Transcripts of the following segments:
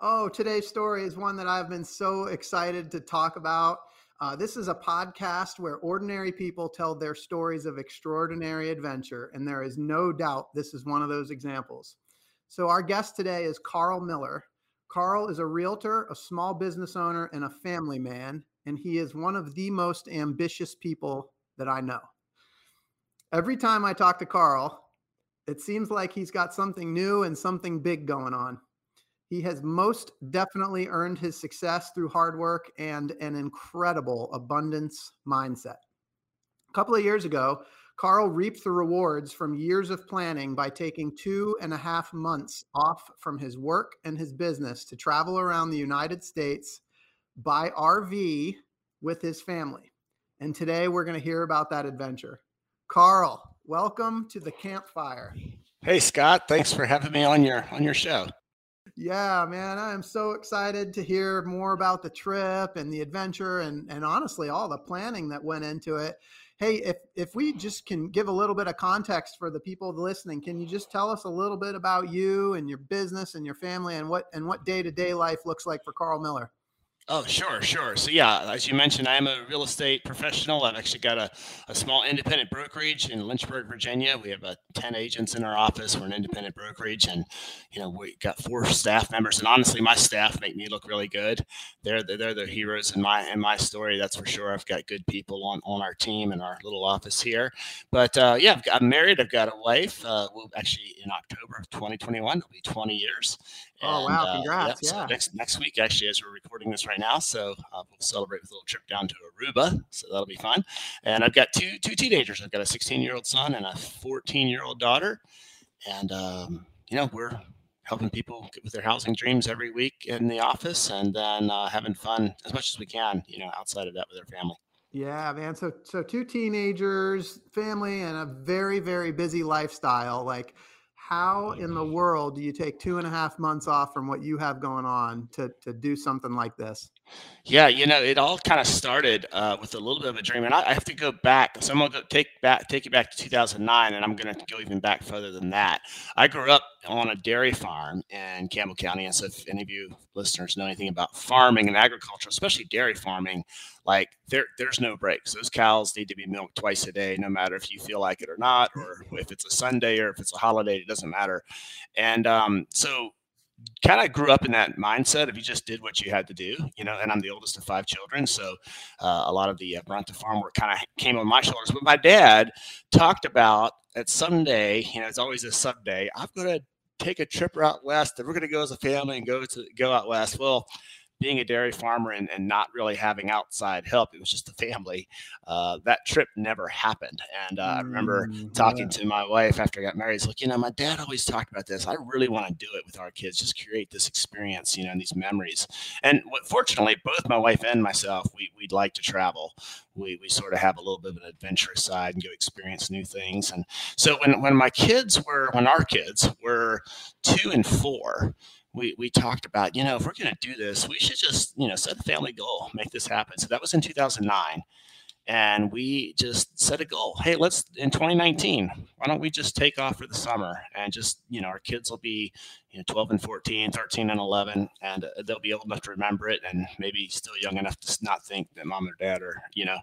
Oh, today's story is one that I've been so excited to talk about. Uh, this is a podcast where ordinary people tell their stories of extraordinary adventure, and there is no doubt this is one of those examples. So, our guest today is Karl Miller. Karl is a realtor, a small business owner, and a family man, and he is one of the most ambitious people that I know. Every time I talk to Karl, it seems like he's got something new and something big going on. He has most definitely earned his success through hard work and an incredible abundance mindset. A couple of years ago, Karl reaped the rewards from years of planning by taking two and a half months off from his work and his business to travel around the United States by RV with his family. And today we're going to hear about that adventure. Karl, welcome to the campfire. Hey Scott, thanks for having me on your on your show. Yeah, man, I am so excited to hear more about the trip and the adventure and and honestly all the planning that went into it. Hey, if if we just can give a little bit of context for the people listening, can you just tell us a little bit about you and your business and your family and what and what day-to-day life looks like for Karl Miller? Oh, sure, sure. So, yeah, as you mentioned, I am a real estate professional. I've actually got a, a small independent brokerage in Lynchburg, Virginia. We have uh, 10 agents in our office. We're an independent brokerage, and, you know, we got four staff members. And honestly, my staff make me look really good. They're, they're, they're the heroes in my in my story, that's for sure. I've got good people on, on our team in our little office here. But, uh, yeah, i am married. I've got a wife. Uh, we'll actually, in October of 2021, it'll be 20 years. Oh and, wow! Uh, Congrats! Uh, yeah. So next next week, actually, as we're recording this right now, so uh, we'll celebrate with a little trip down to Aruba. So that'll be fun. And I've got two two teenagers. I've got a 16 year old son and a 14 year old daughter. And um, you know, we're helping people get with their housing dreams every week in the office, and then uh, having fun as much as we can. You know, outside of that with their family. Yeah, man. So so two teenagers, family, and a very very busy lifestyle. Like how in the world do you take two and a half months off from what you have going on to to do something like this? Yeah, you know, it all kind of started uh, with a little bit of a dream, and I, I, have to go back. So I'm gonna take back, take you back to 2009, and I'm gonna go even back further than that. I grew up on a dairy farm in Campbell County, and so if any of you listeners know anything about farming and agriculture, especially dairy farming, like there, there's no breaks. Those cows need to be milked twice a day, no matter if you feel like it or not, or if it's a Sunday or if it's a holiday, it doesn't matter. And um, so kind of grew up in that mindset of you just did what you had to do, you know, and I'm the oldest of five children. So uh, a lot of the uh, brunt of farm work kind of came on my shoulders. But my dad talked about that someday, you know, it's always a someday, I'm to take a trip out west and we're to go as a family and go to go out west. Well, being a dairy farmer and, and not really having outside help, it was just the family. Uh, that trip never happened. And uh, I remember mm, talking yeah. to my wife after I got married. He's like, you know, my dad always talked about this. I really want to do it with our kids, just create this experience, you know, and these memories. And fortunately, both my wife and myself, we, we'd like to travel. We, we sort of have a little bit of an adventurous side and go experience new things. And so when, when my kids were, when our kids were two and four, we, we talked about, you know, if we're going to do this, we should just, you know, set a family goal, make this happen. So that was in 2009. And we just set a goal. Hey, let's in 2019, why don't we just take off for the summer and just, you know, our kids will be, you know, 12 and 14, 13 and 11, and uh, they'll be old enough to remember it and maybe still young enough to not think that mom or dad are, you know,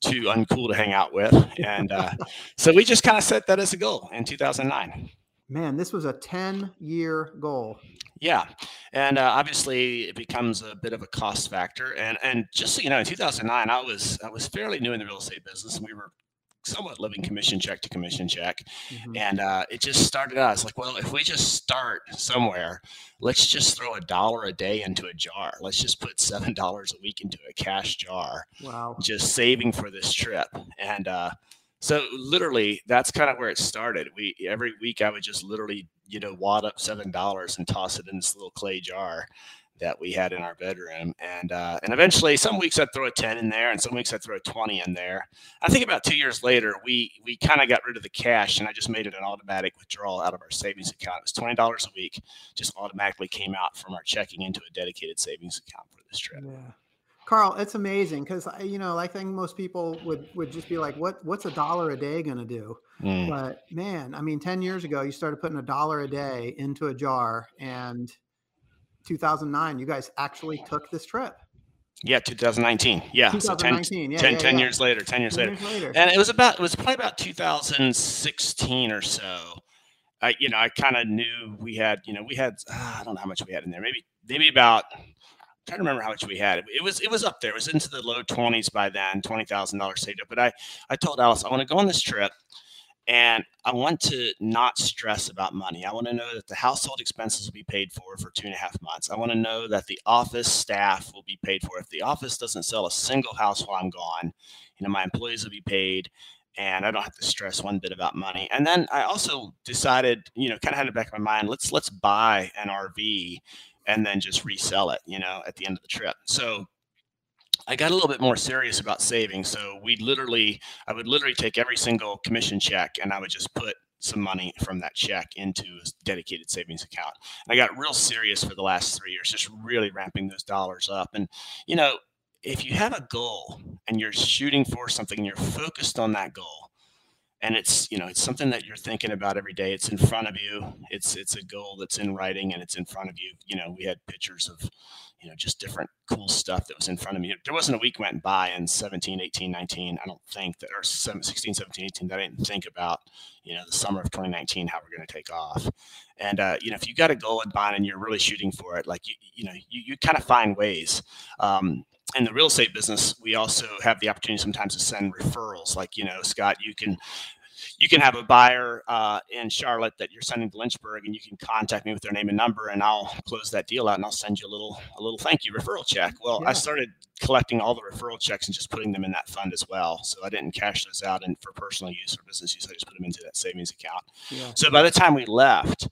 too uncool to hang out with. And uh, so we just kind of set that as a goal in 2009. Man, this was a 10 year goal. Yeah, and uh, obviously it becomes a bit of a cost factor. And and just so you know, in 2009, I was I was fairly new in the real estate business, and we were somewhat living commission check to commission check. Mm-hmm. And uh, it just started out. It's like, well, if we just start somewhere, let's just throw a dollar a day into a jar. Let's just put seven dollars a week into a cash jar. Wow. Just saving for this trip. And uh, so literally, that's kind of where it started. We every week I would just literally, you know, wad up seven dollars and toss it in this little clay jar. that we had in our bedroom. And uh, and eventually, some weeks I'd throw a ten in there, and some weeks I'd throw a twenty in there. I think about two years later, we we kind of got rid of the cash, and I just made it an automatic withdrawal out of our savings account. It was twenty dollars a week, just automatically came out from our checking into a dedicated savings account for this trip. Yeah. Karl, it's amazing because you know I think most people would would just be like, "What what's a dollar a day going to do?" Mm. But man, I mean, ten years ago, you started putting a dollar a day into a jar, and 2009, you guys actually took this trip. Yeah, 2019. Yeah, 2019. So 10, yeah, 10, yeah, 10 yeah. years later, 10 years 10 later. Years later. And it was about, it was probably about 2016 or so. I, you know, I kind of knew we had, you know, we had, uh, I don't know how much we had in there. Maybe, maybe about, trying to remember how much we had. It was, it was up there. It was into the low 20s by then, $20,000 saved up. But I, I told Alice, I want to go on this trip. And I want to not stress about money. I want to know that the household expenses will be paid for for two and a half months. I want to know that the office staff will be paid for. If the office doesn't sell a single house while I'm gone, you know, my employees will be paid and I don't have to stress one bit about money. And then I also decided, you know, kind of had it back in my mind, let's let's buy an RV and then just resell it, you know, at the end of the trip. So I got a little bit more serious about saving. So we literally, I would literally take every single commission check and I would just put some money from that check into a dedicated savings account. And I got real serious for the last three years, just really ramping those dollars up. And, you know, if you have a goal and you're shooting for something and you're focused on that goal, and it's you know it's something that you're thinking about every day it's in front of you it's it's a goal that's in writing and it's in front of you you know we had pictures of you know, just different cool stuff that was in front of me. There wasn't a week went by in 17, 18, 19. I don't think that, or 16, 17, 18, that I didn't think about, you know, the summer of 2019, how we're going to take off. And, uh, you know, if you got a goal in mind and you're really shooting for it, like, you, you know, you, you kind of find ways. Um, in the real estate business, we also have the opportunity sometimes to send referrals. Like, you know, Scott, you can you can have a buyer uh, in Charlotte that you're sending to Lynchburg, and you can contact me with their name and number, and I'll close that deal out, and I'll send you a little a little thank you referral check. Well, yeah. I started collecting all the referral checks and just putting them in that fund as well. So I didn't cash those out and for personal use or business use. I just put them into that savings account. Yeah. So by the time we left,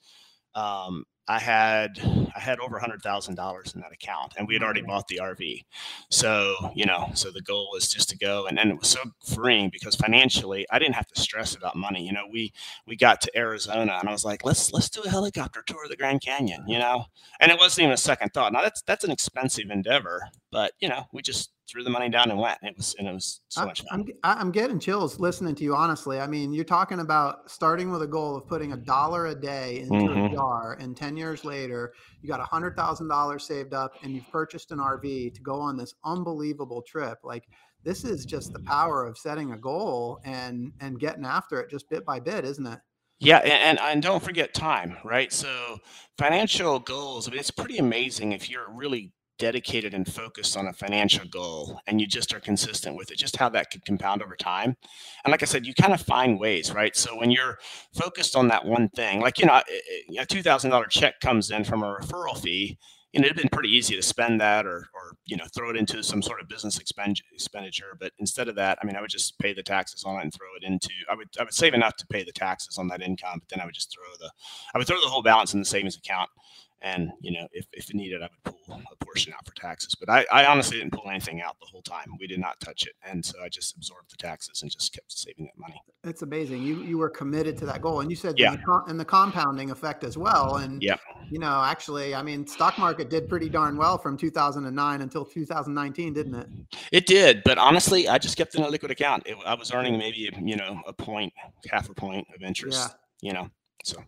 um, I had I had over hundred thousand dollars in that account, and we had already bought the RV. So you know, so the goal was just to go, and, and it was so freeing because financially, I didn't have to stress about money. You know, we we got to Arizona, and I was like, let's let's do a helicopter tour of the Grand Canyon. You know, and it wasn't even a second thought. Now that's that's an expensive endeavor, but you know, we just threw the money down and went. It was and it was so much fun. I'm I'm getting chills listening to you. Honestly, I mean, you're talking about starting with a goal of putting a dollar a day into mm-hmm. a jar, and ten years later, you got a hundred thousand dollars saved up, and you've purchased an RV to go on this unbelievable trip. Like this is just the power of setting a goal and and getting after it just bit by bit, isn't it? Yeah, and, and don't forget time, right? So financial goals. I mean, it's pretty amazing if you're really dedicated and focused on a financial goal and you just are consistent with it, just how that could compound over time. And like I said, you kind of find ways, right? So when you're focused on that one thing, like, you know, a $2,000 check comes in from a referral fee, you know, it'd been pretty easy to spend that or, or, you know, throw it into some sort of business expenditure. But instead of that, I mean, I would just pay the taxes on it and throw it into, I would, I would save enough to pay the taxes on that income, but then I would just throw the, I would throw the whole balance in the savings account and you know if, if needed i would pull a portion out for taxes. But I, I honestly didn't pull anything out the whole time. We did not touch it. And so i just absorbed the taxes and just kept saving that money. It's amazing. You you were committed to that goal. And you said yeah. the, and the compounding effect as well. And yeah. you know actually i mean stock market did pretty darn well from 2009 until 2019 didn't it? It did. But honestly i just kept in a liquid account. It, i was earning maybe you know a point half a point of interest yeah. you know so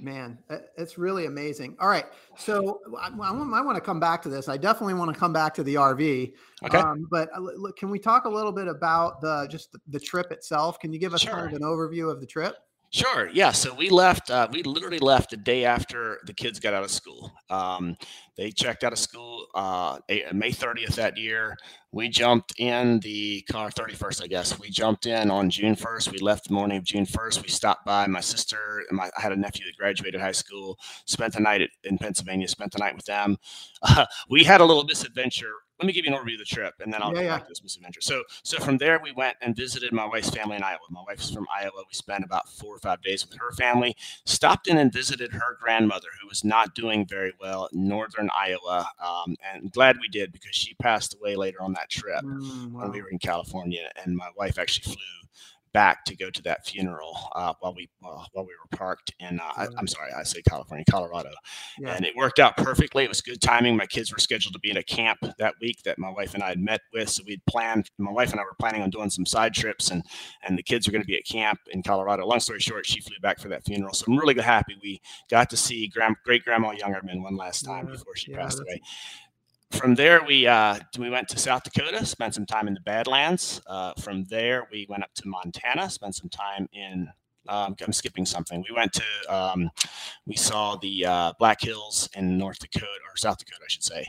Man, it's really amazing. All right, so I, I, want to come back to this. I definitely want to come back to the RV. Okay. Um, but uh, look, can we talk a little bit about the just the trip itself? Can you give us sure. kind of an overview of the trip? Sure. Yeah. So we left. Uh, we literally left the day after the kids got out of school. Um, they checked out of school uh, May 30th that year. we jumped in the car 31st i guess we jumped in on june 1st we left the morning of june 1st we stopped by my sister and my, i had a nephew that graduated high school spent the night at, in pennsylvania spent the night with them uh, we had a little misadventure let me give you an overview of the trip and then I'll yeah, go back to this misadventure. So, so from there, we went and visited my wife's family in Iowa. My wife's from Iowa. We spent about four or five days with her family, stopped in and visited her grandmother who was not doing very well in northern Iowa. Um, and glad we did because she passed away later on that trip mm, wow. when we were in California. And my wife actually flew back to go to that funeral uh, while we uh, while we were parked in uh, I, am sorry I say California Colorado yeah. and it worked out perfectly. It was good timing. My kids were scheduled to be in a camp that week that my wife and I had met with so we'd planned my wife and I were planning on doing some side trips and and the kids were going to be at camp in Colorado. Long story short she flew back for that funeral so I'm really happy we got to see grand, great grandma Youngerman one last time yeah. before she yeah, passed away from there, we uh, we went to South Dakota, spent some time in the Badlands. Uh, from there, we went up to Montana, spent some time in um, I'm skipping something. We went to, um, we saw the uh, Black Hills in North Dakota or South Dakota, I should say.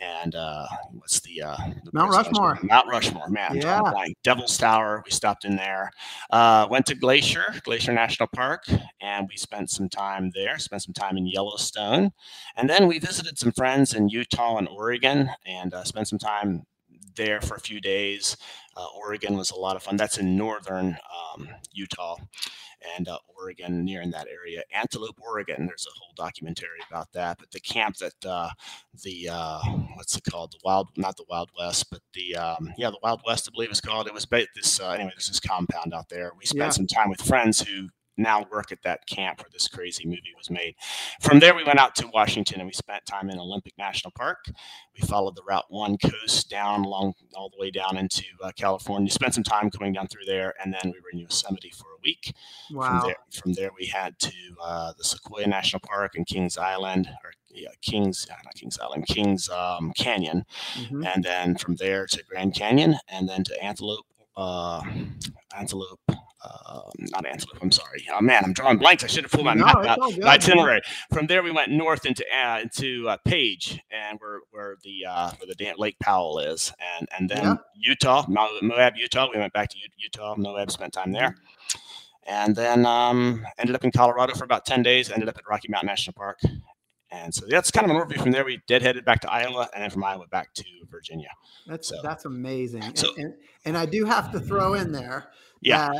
And uh, what's the, uh, the Mount Rushmore? Mount Rushmore, man. Yeah. Devil's Tower. We stopped in there. Uh, went to Glacier, Glacier National Park, and we spent some time there. Spent some time in Yellowstone, and then we visited some friends in Utah and Oregon, and uh, spent some time there for a few days. Uh, Oregon was a lot of fun. That's in northern um, Utah and uh, Oregon, near in that area. Antelope, Oregon. There's a whole documentary about that. But the camp that uh, the uh, what's it called? The Wild, not the Wild West, but the um, yeah, the Wild West, I believe it's called. It was this uh, anyway. There's this compound out there. We spent yeah. some time with friends who now work at that camp where this crazy movie was made. From there, we went out to Washington and we spent time in Olympic National Park. We followed the Route One coast down along all the way down into uh, California. Spent some time coming down through there, and then we were in Yosemite for week. Wow! From there, from there we had to uh, the Sequoia National Park and Kings Island, or yeah, Kings, not Kings Island, Kings um, Canyon, mm-hmm. and then from there to Grand Canyon, and then to Antelope, uh, Antelope uh, not Antelope. I'm sorry. Oh man, I'm drawing blanks. I should have pulled my no, map out, itinerary. From there, we went north into uh, into uh, Page, and where where the uh, where the Lake Powell is, and and then yeah. Utah, Moab, Utah. We went back to Utah. Moab spent time there, and then um, ended up in Colorado for about ten days. Ended up at Rocky Mountain National Park, and so that's kind of an overview. From there, we deadheaded back to Iowa, and then from Iowa back to Virginia. That's so, that's amazing. So, and, and, and, I do have to throw in there yeah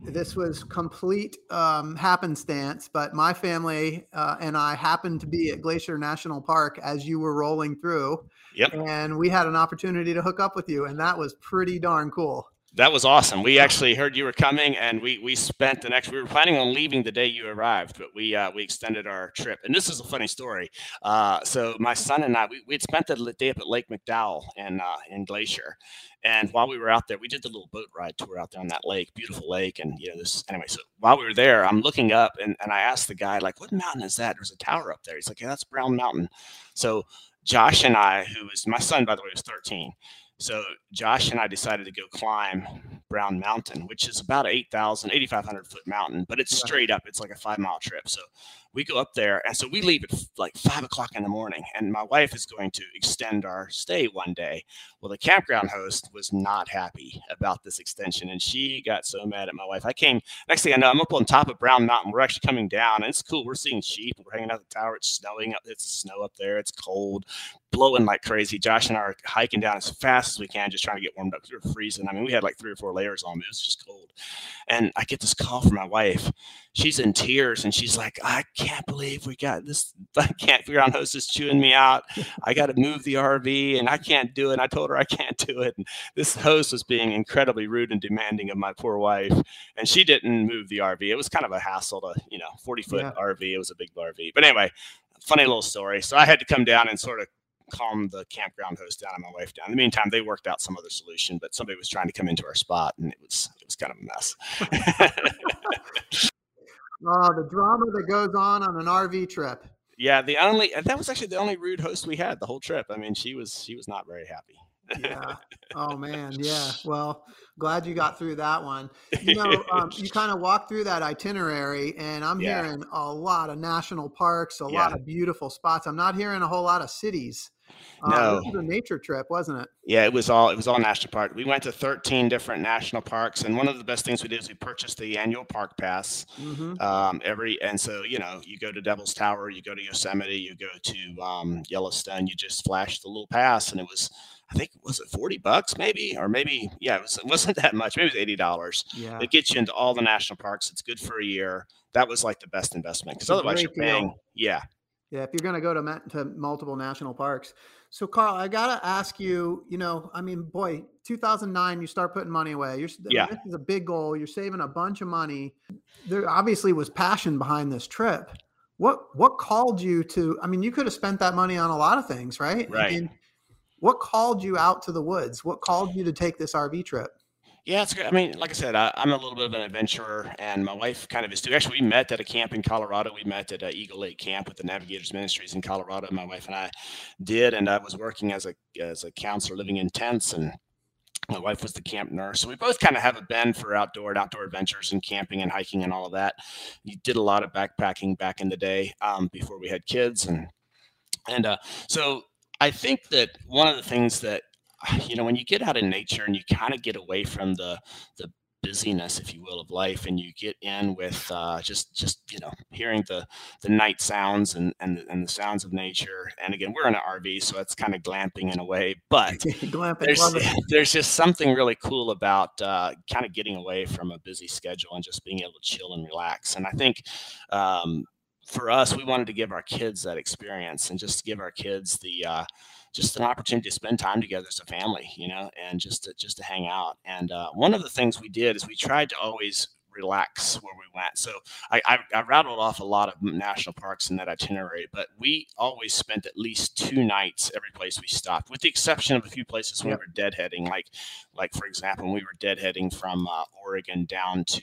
this was complete um, happenstance, but my family uh, and I happened to be at Glacier National Park as you were rolling through. Yep. And we had an opportunity to hook up with you, and that was pretty darn cool. That was awesome. We actually heard you were coming, and we we spent the next. We were planning on leaving the day you arrived, but we uh, we extended our trip. And this is a funny story. Uh, so my son and I, we we had spent the day up at Lake McDonald in uh, in Glacier, and while we were out there, we did the little boat ride tour out there on that lake, beautiful lake. And, you know, this, anyway, so while we were there, I'm looking up and, and I asked the guy, like, what mountain is that? There's a tower up there. He's like, yeah, that's Brown Mountain. So Josh and I, who was my son, by the way, was 13. So Josh and I decided to go climb Brown Mountain, which is about 8,000, 8,500 foot mountain, but it's straight up. It's like a five mile trip. So we go up there and so we leave at like five o'clock in the morning and my wife is going to extend our stay one day. Well the campground host was not happy about this extension and she got so mad at my wife. I came next thing i know i'm up on top of brown mountain. We're actually coming down and it's cool. We're seeing sheep and we're hanging out the tower. It's snowing up it's snow up there it's cold blowing like crazy. Josh and i are hiking down as fast as we can just trying to get warmed up we were freezing. I mean we had like three or four layers on it was just cold. And i get this call from my wife. She's in tears and she's like, I can't believe we got this. I can't figure out host is chewing me out. I got to move the RV and I can't do it. And I told her I can't do it. And this host was being incredibly rude and demanding of my poor wife. And she didn't move the RV. It was kind of a hassle to, you know, 40 foot yeah. RV. It was a big RV. But anyway, funny little story. So I had to come down and sort of calm the campground host down and my wife down. In the meantime, they worked out some other solution, but somebody was trying to come into our spot and it was it was kind of a mess. Oh, the drama that goes on on an RV trip. Yeah, the only that was actually the only rude host we had the whole trip. I mean, she was she was not very happy. yeah. Oh man. Yeah. Well, glad you got through that one. You know, um, you kind of walked through that itinerary, and I'm yeah. hearing a lot of national parks, a yeah. lot of beautiful spots. I'm not hearing a whole lot of cities. Uh, No. this was a nature trip, wasn't it? Yeah, it was all it was all national park. We went to 13 different national parks, and one of the best things we did is we purchased the annual park pass. hmm Um, every and so you know you go to Devil's Tower, you go to Yosemite, you go to um, Yellowstone. You just flash the little pass, and it was I think was it 40 bucks maybe or maybe yeah it, was, it wasn't that much. Maybe it was 80 dollars. Yeah. It gets you into all the national parks. It's good for a year. That was like the best investment because otherwise you're great deal. paying. Yeah, Yeah, if you're going to go to to multiple national parks. So, Karl, I gotta ask you. You know, I mean, boy, 2009, you start putting money away. You're I Yeah. this is a big goal. You're saving a bunch of money. There obviously was passion behind this trip. What what called you to? I mean, you could have spent that money on a lot of things, right? I Right. mean, what called you out to the woods? What called you to take this RV trip? Yeah, it's good. I mean, like I said, I, I'm a little bit of an adventurer, and my wife kind of is too. Actually, we met at a camp in Colorado. We met at uh, Eagle Lake Camp with the Navigators Ministries in Colorado. My wife and I did, and I was working as a as a counselor living in tents, and my wife was the camp nurse. So we both kind of have a bend for outdoor and outdoor adventures and camping and hiking and all of that. We did a lot of backpacking back in the day um, before we had kids, and and uh, so I think that one of the things that you know when you get out in nature and you kind of get away from the the busyness if you will of life and you get in with uh, just just you know hearing the the night sounds and and, and the sounds of nature and again we're in an rv so it's kind of glamping in a way but Glamping, there's there's just something really cool about uh, kind of getting away from a busy schedule and just being able to chill and relax. And I think um, for us, we wanted to give our kids that experience and just give our kids the uh, just an opportunity to spend time together as a family, you know, and just to, just to hang out. And uh, one of the things we did is we tried to always relax where we went. So I, I, I rattled off a lot of national parks in that itinerary, but we always spent at least two nights every place we stopped, with the exception of a few places when Yep. we were deadheading. Like, like for example, when we were deadheading from uh, Oregon down to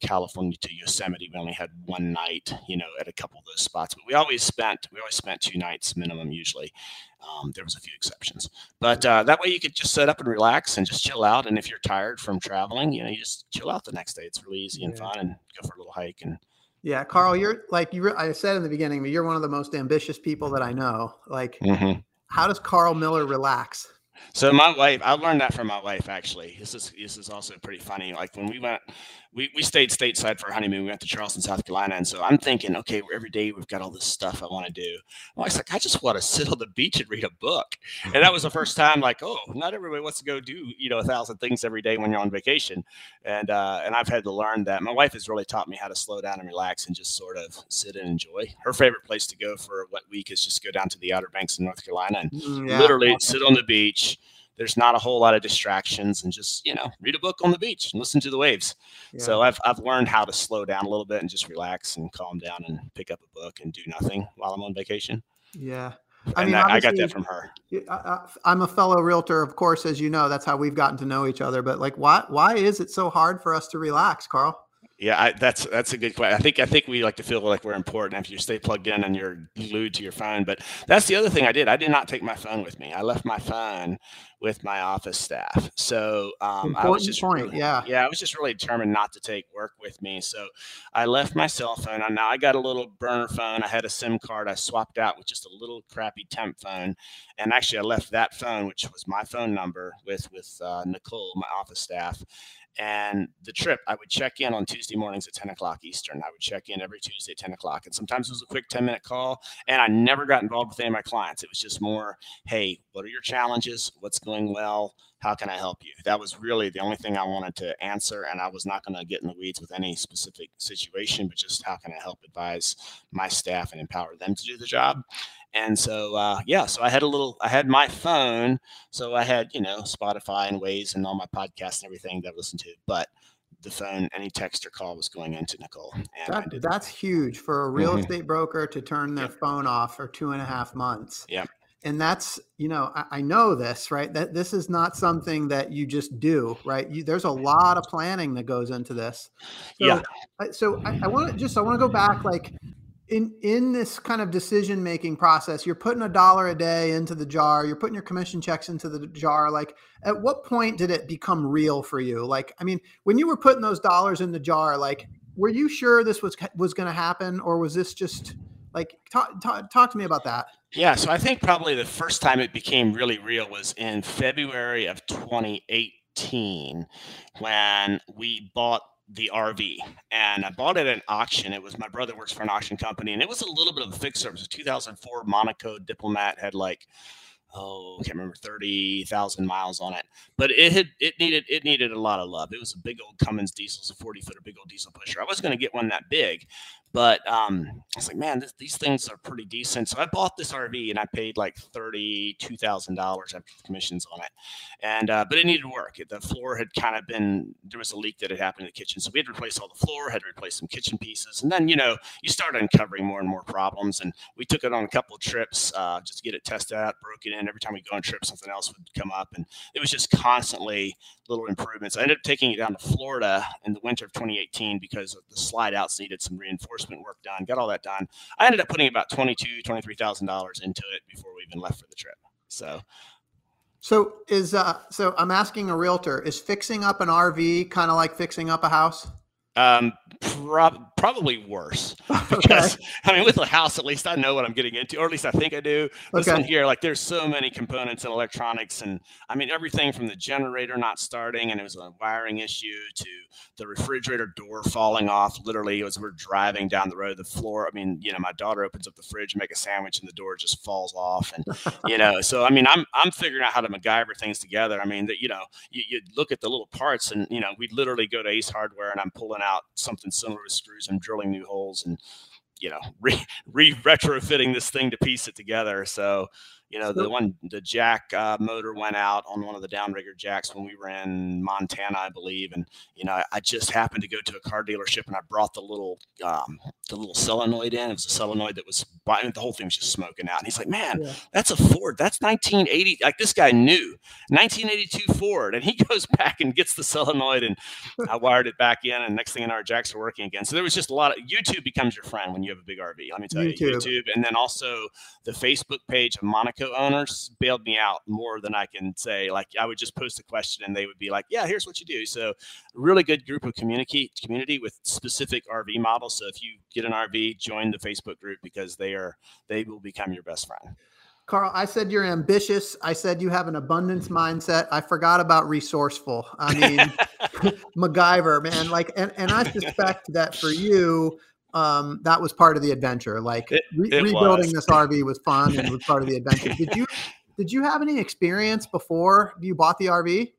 California to Yosemite, we only had one night, you know, at a couple of those spots. But we always spent we always spent two nights minimum usually. Um, there was a few exceptions, but uh, that way you could just set up and relax and just chill out. And if you're tired from traveling, you know, you just chill out the next day. It's really easy and Yeah. fun, and go for a little hike. And Yeah, Karl, you're like you. re- I said in the beginning, but you're one of the most ambitious people that I know. Like, Mhm. how does Karl Miller relax? So my wife, I learned that from my wife actually. This is this is also pretty funny. Like when we went, we, we stayed stateside for our honeymoon. We went to Charleston, South Carolina, and so I'm thinking, okay, every day we've got all this stuff I want to do. My wife's like, I just want to sit on the beach and read a book, and that was the first time. Like, oh, not everybody wants to go do you know a thousand things every day when you're on vacation, and uh, and I've had to learn that. My wife has really taught me how to slow down and relax and just sort of sit and enjoy. Her favorite place to go for a wet week is just go down to the Outer Banks in North Carolina and Mm, yeah. literally sit on the beach. There's not a whole lot of distractions and just, you know, read a book on the beach and listen to the waves. Yeah. So I've, I've learned how to slow down a little bit and just relax and calm down and pick up a book and do nothing while I'm on vacation. yeah. and mean, that, I got that from her. I, I- I'm a fellow realtor, of course, as you know. That's how we've gotten to know each other. But like, why why is it so hard for us to relax, Karl? Yeah, I, that's that's a good question. I think I think we like to feel like we're important if you stay plugged in and you're glued to your phone. But that's the other thing I did. I did not take my phone with me. I left my phone with my office staff. So um, I was Important just point, really- yeah. yeah, I was just really determined not to take work with me. So I left my cell phone. And now I got a little burner phone. I had a SIM card. I swapped out with just a little crappy temp phone. And actually, I left that phone, which was my phone number, with with uh, Nicole, my office staff. And the trip, I would check in on Tuesday mornings at 10 o'clock Eastern. I would check in every Tuesday at 10 o'clock. And sometimes it was a quick 10 minute call. And I never got involved with any of my clients. It was just more, hey, what are your challenges? What's going well? How can I help you? That was really the only thing I wanted to answer. And I was not going to get in the weeds with any specific situation, but just how can I help advise my staff and empower them to do the job? And so, uh, yeah, so I had a little, I had my phone. So I had, you know, Spotify and Waze and all my podcasts and everything that I listened to. But the phone, any text or call was going into Nicole. That, that's huge for a real Mhm. estate broker to turn their phone off for two and a half months. Yep. And that's, you know, I, I know this, right? That this is not something that you just do, right? You, there's a lot of planning that goes into this. So, Yeah. So I, I want to just, I want to go back, like in in this kind of decision making process. You're putting a dollar a day into the jar. You're putting your commission checks into the jar. Like, at what point did it become real for you? Like, I mean, when you were putting those dollars in the jar, like, were you sure this was was going to happen, or was this just Like, talk, talk, talk to me about that. Yeah, so I think probably the first time it became really real was in February of 2018 when we bought the RV and I bought it at an auction. It was my brother works for an auction company and it was a little bit of a fixer. It was a 2004 Monaco Diplomat had like oh, I can't remember, 30,000 miles on it. But it had, it needed, it needed a lot of love. It was a big old Cummins diesel, it's a 40 footer, big old diesel pusher. I was going to get one that big, but um, I was like, man, this, these things are pretty decent. So I bought this RV and I paid like thirty-two thousand dollars after commissions on it, and uh, but it needed work. The floor had kind of been there was a leak that had happened in the kitchen, so we had to replace all the floor, had to replace some kitchen pieces, and then you know you start uncovering more and more problems. And we took it on a couple of trips uh, just to get it tested out, broken in. Every time we go on trip, something else would come up, and it was just constantly little improvements. I ended up taking it down to Florida in the winter of 2018 because the slide outs needed some reinforcement work done. Got all that done. I ended up putting about twenty-two, twenty-three thousand dollars into it before we even left for the trip. So, so is uh, so I'm asking a realtor: is fixing up an RV kind of like fixing up a house? Um, prob- probably worse because okay. I mean, with a house, at least I know what I'm getting into, or at least I think I do. This okay. one here, like, there's so many components and electronics, and I mean, everything from the generator not starting, and it was a wiring issue, to the refrigerator door falling off. Literally, as we're driving down the road, the floor. I mean, you know, my daughter opens up the fridge, make a sandwich, and the door just falls off, and you know, so I mean, I'm I'm figuring out how to MacGyver things together. I mean, that you know, you, you look at the little parts, and you know, we literally go to Ace Hardware, and I'm pulling out something similar to screws drilling new holes and you know re, re retrofitting this thing to piece it together. So you know, the one the jack uh, motor went out on one of the downrigger jacks when we were in Montana, I believe, and you know, I just happened to go to a car dealership and I brought the little um, the little solenoid in. It was a solenoid that was the whole thing was just smoking out. And he's like, "Man, yeah. that's a Ford. That's 1980." Like this guy knew 1982 Ford, and he goes back and gets the solenoid, and I wired it back in, and next thing in our jacks are working again. So there was just a lot of YouTube becomes your friend when you have a big RV. Let me tell YouTube. you, YouTube, and then also the Facebook page of Monaco owners bailed me out more than I can say. Like I would just post a question and they would be like, "Yeah, here's what you do." So, really good group of community community with specific RV models. So if you get an RV, join the Facebook group because they are they will become your best friend. Karl, I said you're ambitious. I said you have an abundance mindset. I forgot about resourceful. I mean, MacGyver, man. Like, and, and I suspect that for you, um, that was part of the adventure. Like it, re- it rebuilding was. this RV was fun and was part of the adventure. Did you did you have any experience before you bought the RV?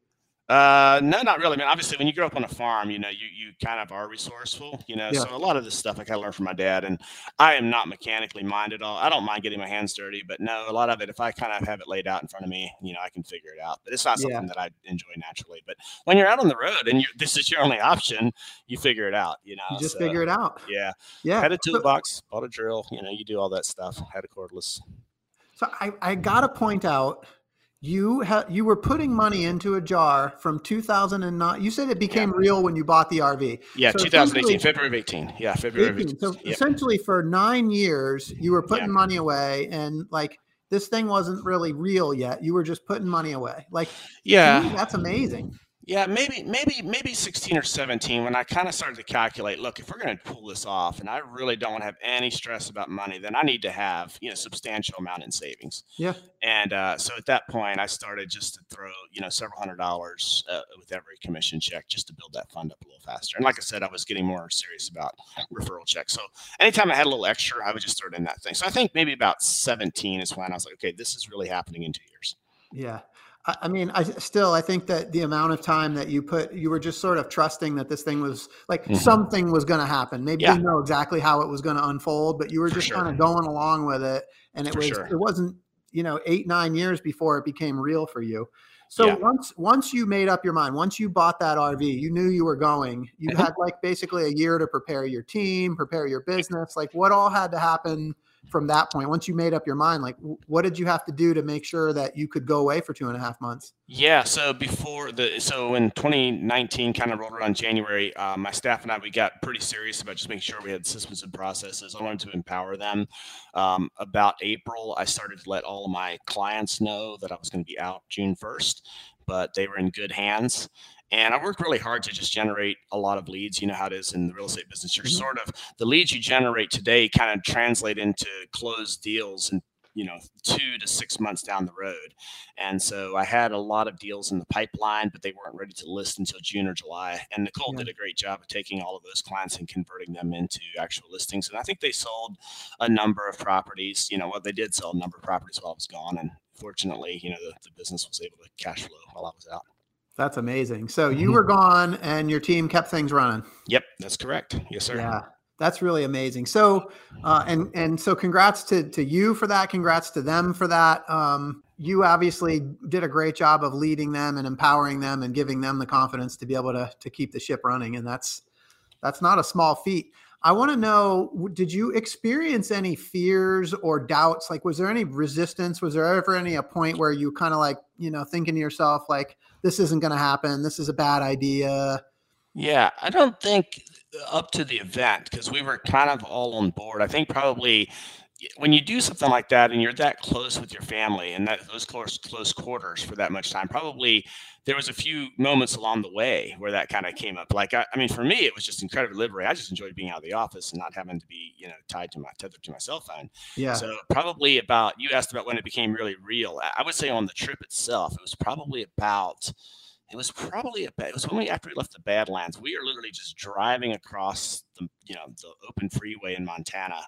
Uh, no, not really. man. obviously, when you grow up on a farm, you know, you you kind of are resourceful. You know, yeah. so a lot of this stuff I kind of learned from my dad, and I am not mechanically minded at all. I don't mind getting my hands dirty, but no, a lot of it, if I kind of have it laid out in front of me, you know, I can figure it out. But it's not something yeah. that I enjoy naturally. But when you're out on the road and you this is your only option, you figure it out. You know, you just so, figure it out. Yeah, yeah. Had a toolbox, bought a drill. You know, you do all that stuff. Had a cordless. So I I gotta point out you had you were putting money into a jar from 2009 you said it became yeah. real when you bought the rv yeah so 2018 february of 18 yeah february 18. 18. so essentially for nine years you were putting yeah. money away and like this thing wasn't really real yet you were just putting money away like yeah that's amazing yeah, maybe, maybe, maybe 16 or 17 when I kind of started to calculate, look, if we're going to pull this off and I really don't want to have any stress about money, then I need to have, you know, substantial amount in savings. Yeah. And uh, so at that point, I started just to throw, you know, several hundred dollars uh, with every commission check just to build that fund up a little faster. And like I said, I was getting more serious about referral checks. So anytime I had a little extra, I would just throw it in that thing. So I think maybe about 17 is when I was like, okay, this is really happening in two years. Yeah. I mean, I still I think that the amount of time that you put, you were just sort of trusting that this thing was like mm-hmm. something was going to happen. Maybe yeah. you know exactly how it was going to unfold, but you were just sure. kind of going along with it, and it for was sure. it wasn't you know eight nine years before it became real for you. So yeah. once once you made up your mind, once you bought that RV, you knew you were going. You mm-hmm. had like basically a year to prepare your team, prepare your business. Like what all had to happen from that point once you made up your mind like what did you have to do to make sure that you could go away for two and a half months? Yeah so before the so in 2019 kind of rolled around january uh, my staff and i we got pretty serious about just making sure we had systems and processes. I wanted to empower them. Um, about april i started to let all of my clients know that i was going to be out june 1st but they were in good hands. And I worked really hard to just generate a lot of leads. You know how it is in the real estate business. You're mm-hmm. sort of the leads you generate today kind of translate into closed deals and you know two to six months down the road and so i had a lot of deals in the pipeline but they weren't ready to list until june or july and nicole yeah. did a great job of taking all of those clients and converting them into actual listings and i think they sold a number of properties you know what well, they did sell a number of properties while i was gone and fortunately you know the, the business was able to cash flow while i was out that's amazing. So you mm-hmm. were gone and your team kept things running. Yep, that's correct. Yes, sir. Yeah. That's really amazing. So, uh, and and so, congrats to to you for that. Congrats to them for that. Um, you obviously did a great job of leading them and empowering them and giving them the confidence to be able to to keep the ship running. And that's that's not a small feat. I want to know did you experience any fears or doubts? Like, was there any resistance? Was there ever any a point where you kind of like, you know, thinking to yourself, like, this isn't going to happen? This is a bad idea? Yeah, I don't think up to the event because we were kind of all on board. I think probably when you do something like that and you're that close with your family and that those close close quarters for that much time, probably there was a few moments along the way where that kind of came up. Like I, I, mean, for me, it was just incredibly liberating. I just enjoyed being out of the office and not having to be, you know, tied to my tethered to my cell phone. Yeah. So probably about you asked about when it became really real. I would say on the trip itself, it was probably about it was probably a it was when we after we left the Badlands, we are literally just driving across the you know the open freeway in Montana.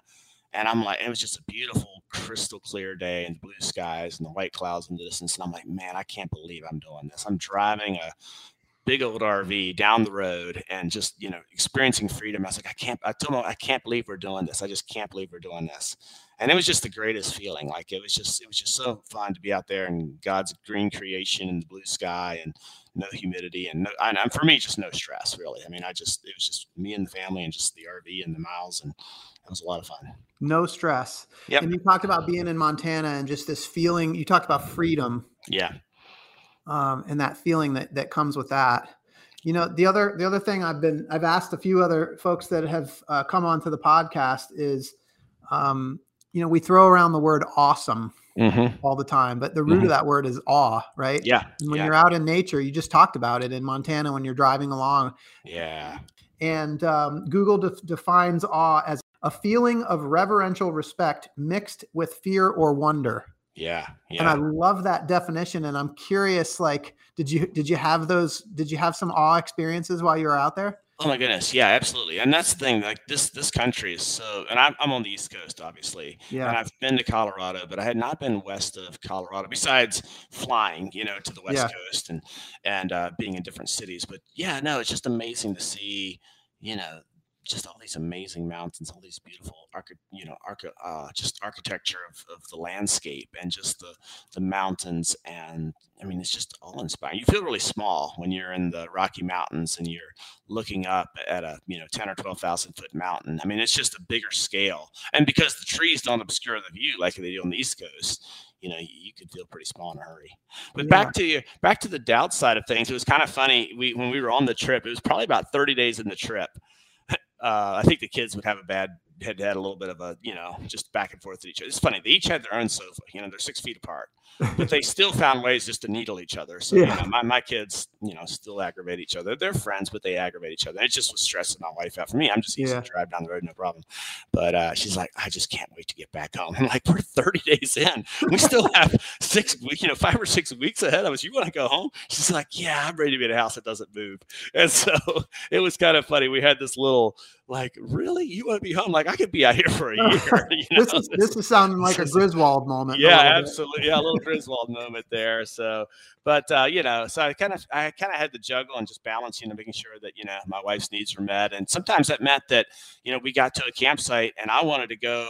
And I'm like, it was just a beautiful, crystal clear day and blue skies and the white clouds in the distance. And I'm like, man, I can't believe I'm doing this. I'm driving a big old RV down mm. the road and just, you know, experiencing freedom. I was like, I can't, I told him, I can't believe we're doing this. I just can't believe we're doing this. And it was just the greatest feeling. Like it was just, it was just so fun to be out there in God's green creation and the blue sky and no humidity and no, and for me, just no stress really. I mean, I just, it was just me and the family and just the RV and the miles. And it was a lot of fun. No stress. Yep. And you talked about being in Montana and just this feeling, you talked about freedom. Yeah. Um, and that feeling that, that comes with that. You know, the other, the other thing I've been, I've asked a few other folks that have uh, come onto the podcast is, um, you know, we throw around the word awesome mm-hmm. all the time, but the root mm-hmm. of that word is awe, right? Yeah. And when yeah. you're out in nature, you just talked about it in Montana when you're driving along. Yeah. And um, Google de- defines awe as a feeling of reverential respect mixed with fear or wonder. Yeah, yeah. And I love that definition. And I'm curious, like, did you did you have those? Did you have some awe experiences while you were out there? Oh my goodness, yeah, absolutely. And that's the thing. Like this this country is so. And I'm I'm on the East Coast, obviously. Yeah. And I've been to Colorado, but I had not been west of Colorado. Besides flying, you know, to the West yeah. Coast and and uh, being in different cities. But yeah, no, it's just amazing to see. You know, just all these amazing mountains, all these beautiful, archi- you know, archi- uh, just architecture of, of the landscape and just the the mountains. And I mean, it's just all inspiring. You feel really small when you're in the Rocky Mountains and you're looking up at a you know ten or twelve thousand foot mountain. I mean, it's just a bigger scale. And because the trees don't obscure the view like they do on the East Coast, you know, you, could feel pretty small in a hurry. But yeah. back to you, back to the doubt side of things. It was kind of funny. We when we were on the trip, it was probably about 30 days in the trip uh, I think the kids would have a bad had had a little bit of a you know just back and forth with each other. It's funny they each had their own sofa. You know they're six feet apart, but they still found ways just to needle each other. So yeah. you know, my my kids you know still aggravate each other. They're friends, but they aggravate each other. It just was stressing my wife out. For me, I'm just easy yeah. to drive down the road, no problem. But uh, she's like, I just can't wait to get back home. I'm like, we're 30 days in. We still have six weeks, you know, five or six weeks ahead of us. You want to go home? She's like, Yeah, I'm ready to be in a house that doesn't move. And so it was kind of funny. We had this little like, really, you want to be home? Like, I could be out here for a year. You know? this is this is sounding like a Griswold moment. Yeah, absolutely. Yeah, a little Griswold moment there. So, but uh, you know, so I kind of I kind of had to juggle and just balancing and making sure that you know my wife's needs were met, and sometimes that meant that you know we got to a campsite and I wanted to go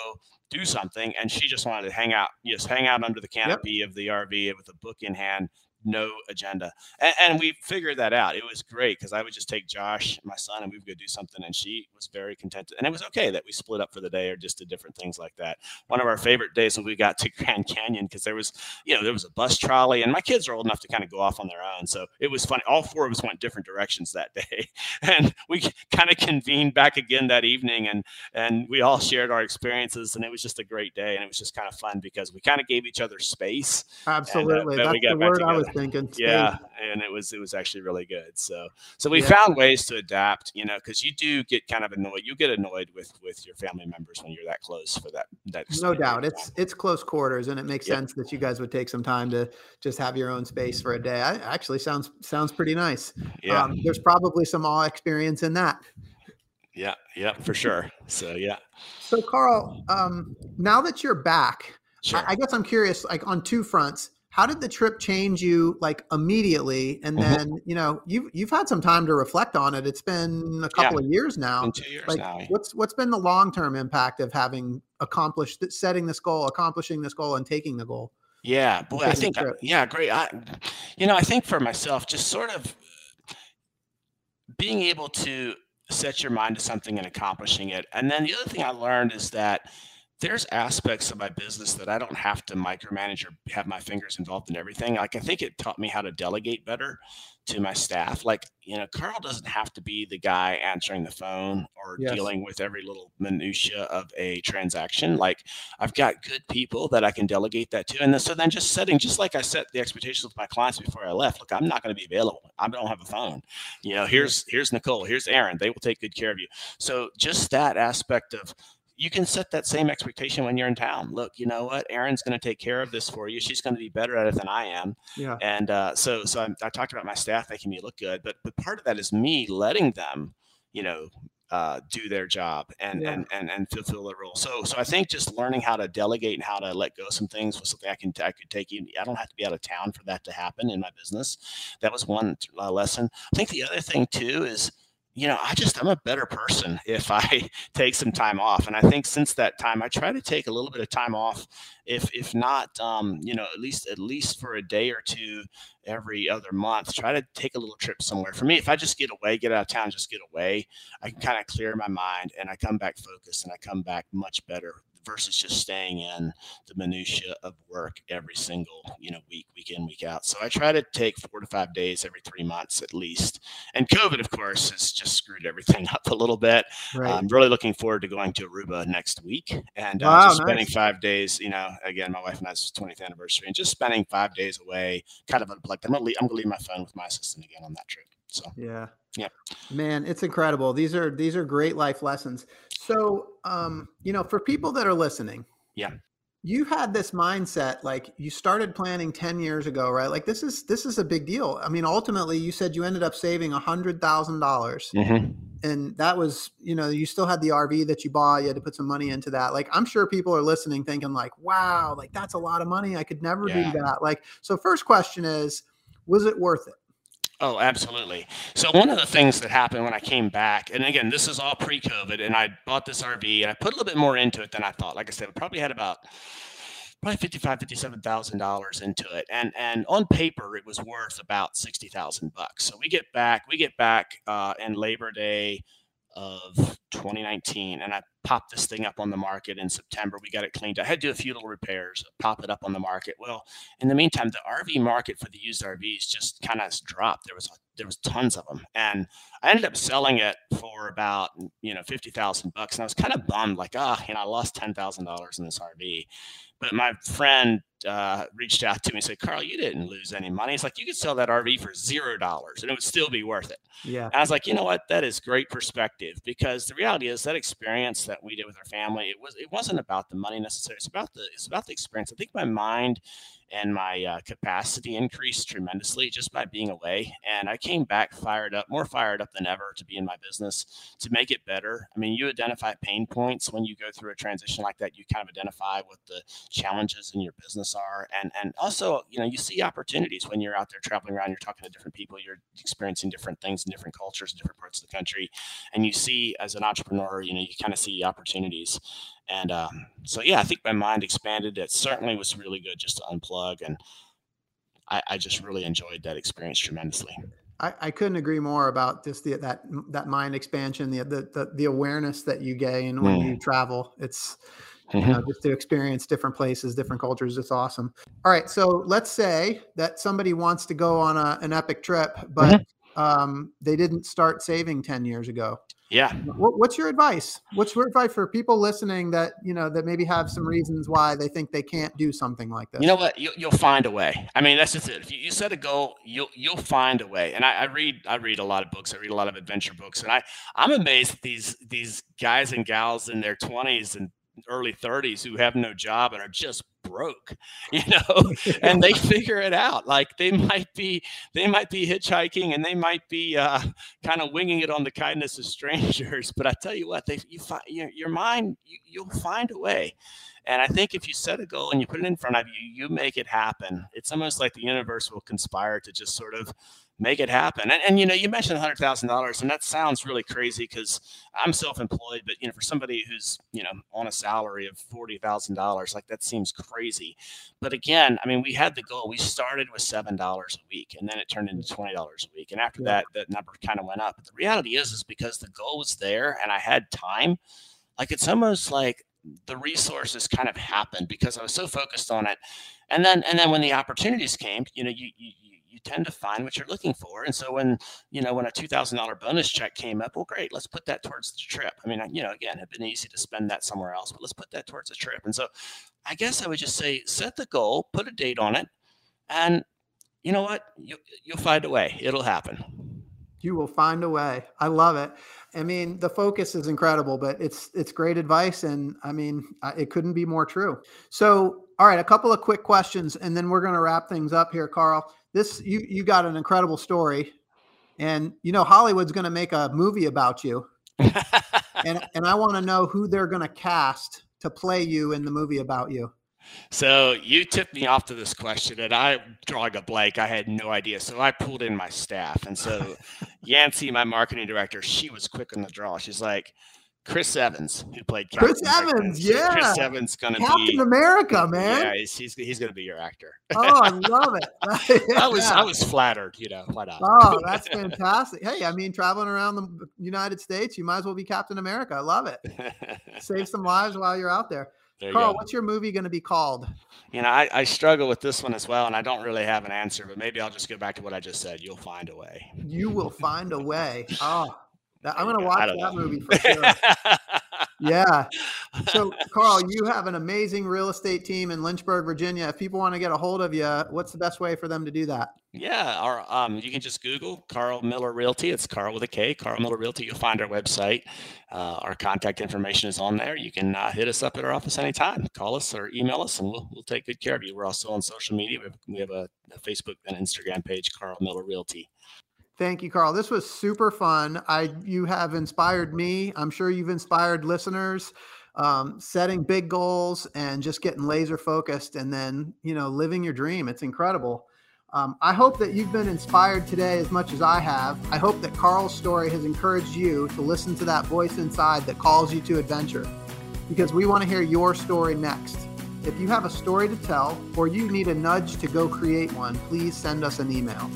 do something and she just wanted to hang out just hang out under the canopy yep. of the rv with a book in hand no agenda. And, and we figured that out. It was great because I would just take Josh, my son, and we would go do something. And she was very content. And it was okay that we split up for the day or just did different things like that. One of our favorite days when we got to Grand Canyon because there was, you know, there was a bus trolley and my kids are old enough to kind of go off on their own. So it was funny. All four of us went different directions that day. And we kind of convened back again that evening and, and we all shared our experiences. And it was just a great day. And it was just kind of fun because we kind of gave each other space. Absolutely. And, uh, That's the word I was thinking. Yeah, and it was it was actually really good. So so we Yeah. found ways to adapt, you know, because you do get kind of annoyed. You get annoyed with with your family members when you're that close for that that. No doubt. It's it's close quarters and it makes Yep. sense that you guys would take some time to just have your own space for a day. I actually sounds sounds pretty nice. yeah Um, there's probably some awe experience in that. yeah yeah for sure. So yeah, So Karl, um, now that you're back, sure. I, I guess I'm curious, like on two fronts. How did the trip change you, like immediately? And Mhm. then, you know, you've you've had some time to reflect on it. It's been a couple of years now. two years Like, now. what's what's been the long term impact of having accomplished setting this goal, accomplishing this goal, and taking the goal? Yeah, boy, I think I- yeah, great. I, you know, I think for myself, just sort of being able to set your mind to something and accomplishing it. And then the other thing I learned is that there's aspects of my business that I don't have to micromanage or have my fingers involved in everything. Like I think it taught me how to delegate better to my staff. Like, you know, Karl doesn't have to be the guy answering the phone or Yes. dealing with every little minutia of a transaction. Like I've got good people that I can delegate that to. And then, so then just setting, just like I set the expectations with my clients before I left, look, I'm not going to be available. I don't have a phone. You know, here's, here's Nicole, here's Aaron. They will take good care of you. So just that aspect of, you can set that same expectation when you're in town. Look, you know what? Erin's going to take care of this for you. She's going to be better at it than I am. Yeah. And uh, so, so I, I talked about my staff making me look good, but but part of that is me letting them, you know, uh, do their job and, Yeah. and and and fulfill their role. So so I think just learning how to delegate and how to let go of some things was something I can I could take. I don't have to be out of town for that to happen in my business. That was one uh, lesson. I think the other thing too is. You know, I just I'm a better person if I take some time off, and I think since that time I try to take a little bit of time off, if if not, um, you know, at least at least for a day or two every other month. Try to take a little trip somewhere. For me, if I just get away, get out of town, just get away, I can kind of clear my mind and I come back focused and I come back much better versus just staying in the minutia of work every single you know week week in week out so i try to take four to five days every three months at least and covid of course has just screwed everything up a little bit Right. I'm really looking forward to going to Aruba next week and uh, Wow, just spending nice. five days. You know, again, my wife and I's 20th anniversary, and just spending five days away, kind of unplugged. I'm gonna leave, I'm gonna leave my phone with my assistant again on that trip. So Yeah. yeah Man, it's incredible. These are these are great life lessons. So, um, you know, for people that are listening, Yeah. You had this mindset like you started planning 10 years ago, right? Like this is this is a big deal. I mean, ultimately you said you ended up saving a hundred thousand dollars. And that was, you know, you still had the RV that you bought, you had to put some money into that. Like I'm sure people are listening thinking like, wow, like that's a lot of money. I could never Yeah. do that. Like, so first question is, was it worth it? Oh, absolutely. So one of the things that happened when I came back, and again, this is all pre-COVID, and I bought this RV and I put a little bit more into it than I thought. Like I said, we probably had about probably fifty-five, fifty-seven thousand dollars into it, and and on paper it was worth about sixty thousand bucks. So we get back, we get back uh, in Labor Day of 2019, and I popped this thing up on the market in September. We got it cleaned. I had to do a few little repairs, pop it up on the market. Well, in the meantime, the RV market for the used RVs just kind of dropped. There was there was tons of them, and I ended up selling it for about you know fifty thousand bucks, and I was kind of bummed, like ah, you know, I lost ten thousand dollars in this RV. But my friend uh, reached out to me and said, "Karl, you didn't lose any money. It's like you could sell that RV for zero dollars, and it would still be worth it." Yeah. And I was like, you know what? That is great perspective because the reality is that experience that we did with our family, it was it wasn't about the money necessarily. It's about the it's about the experience. I think my mind and my uh, capacity increased tremendously just by being away. And I came back fired up, more fired up than ever to be in my business to make it better. I mean, you identify pain points when you go through a transition like that. You kind of identify what the challenges in your business are, and and also you know you see opportunities when you're out there traveling around. You're talking to different people. You're experiencing different things in different cultures, in different parts of the country, and you see as an entrepreneur, you know, you kind of see opportunities. And um, so, yeah, I think my mind expanded. It certainly was really good just to unplug, and I, I just really enjoyed that experience tremendously. I, I couldn't agree more about just the, that that mind expansion, the, the the the awareness that you gain when Mm. you travel. It's you Mhm. know just to experience different places, different cultures. It's awesome. All right, so let's say that somebody wants to go on a, an epic trip, but um, they didn't start saving 10 years ago. Yeah. What, what's your advice? What's your advice for people listening that, you know, that maybe have some reasons why they think they can't do something like this? You know what? You, will find a way. I mean, that's just it. If you, you, set a goal, you'll, you'll find a way. And I, I read, I read a lot of books. I read a lot of adventure books and I, I'm amazed at these, these guys and gals in their twenties and early 30s who have no job and are just broke you know and they figure it out like they might be they might be hitchhiking and they might be uh, kind of winging it on the kindness of strangers but i tell you what they you find your, your mind you, you'll find a way. And i think if you set a goal and you put it in front of you you make it happen. It's almost like the universe will conspire to just sort of make it happen. And, and you know, you mentioned hundred thousand dollars, and that sounds really crazy because I'm self-employed, but you know, for somebody who's you know on a salary of forty thousand dollars, like that seems crazy. But again, I mean, we had the goal. We started with seven dollars a week, and then it turned into twenty dollars a week, and after that, that number kind of went up. But the reality is, is because the goal was there and I had time, like it's almost like the resources kind of happened because I was so focused on it. And then, and then when the opportunities came, you know, you you tend to find what you're looking for. And so when, you know, when a $2,000 bonus check came up, well, great, let's put that towards the trip. I mean, you know, again, it'd been easy to spend that somewhere else, but let's put that towards the trip. And so I guess I would just say, set the goal, put a date on it, and you know what? You, you'll find a way. It'll happen. You will find a way. I love it. I mean, the focus is incredible, but it's it's great advice, and I mean, it couldn't be more true. So, all right, a couple of quick questions, and then we're going to wrap things up here, Karl this you you got an incredible story, and you know Hollywood's going to make a movie about you, and and I want to know who they're going to cast to play you in the movie about you. So you tipped me off to this question, and I drawing a blank. I had no idea, so I pulled in my staff, and so Yancy, my marketing director, she was quick on the draw. She's like, Chris Evans, who played Captain Chris Evans, yeah. Chris Evans going to be Captain America, man. Yeah, he's he's, he's going to be your actor. oh, I love it. yeah. I was I was flattered, you know. Why not? Oh, that's fantastic. Hey, I mean, traveling around the United States, you might as well be Captain America. I love it. Save some lives while you're out there. There Karl, what's your movie going to be called? You know, I, I struggle with this one as well, and I don't really have an answer, but maybe I'll just go back to what I just said. You'll find a way. You will find a way. Oh, I'm going to watch that know. movie for sure. yeah. So, Karl, you have an amazing real estate team in Lynchburg, Virginia. If people want to get a hold of you, what's the best way for them to do that? Yeah, our um, you can just Google Karl Miller Realty. It's Karl with a K, Karl Miller Realty. You'll find our website. Uh, our contact information is on there. You can uh, hit us up at our office anytime. Call us or email us, and we'll, we'll take good care of you. We're also on social media. We have, we have a, a Facebook and Instagram page, Karl Miller Realty. Thank you, Karl. This was super fun. I you have inspired me. I'm sure you've inspired listeners. Um, setting big goals and just getting laser focused, and then you know living your dream. It's incredible. Um, I hope that you've been inspired today as much as I have. I hope that Karl's story has encouraged you to listen to that voice inside that calls you to adventure, because we want to hear your story next. If you have a story to tell, or you need a nudge to go create one, please send us an email.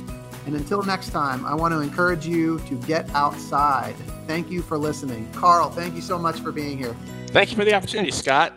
And until next time, I want to encourage you to get outside. Thank you for listening. Karl, thank you so much for being here. Thank you for the opportunity, Scott.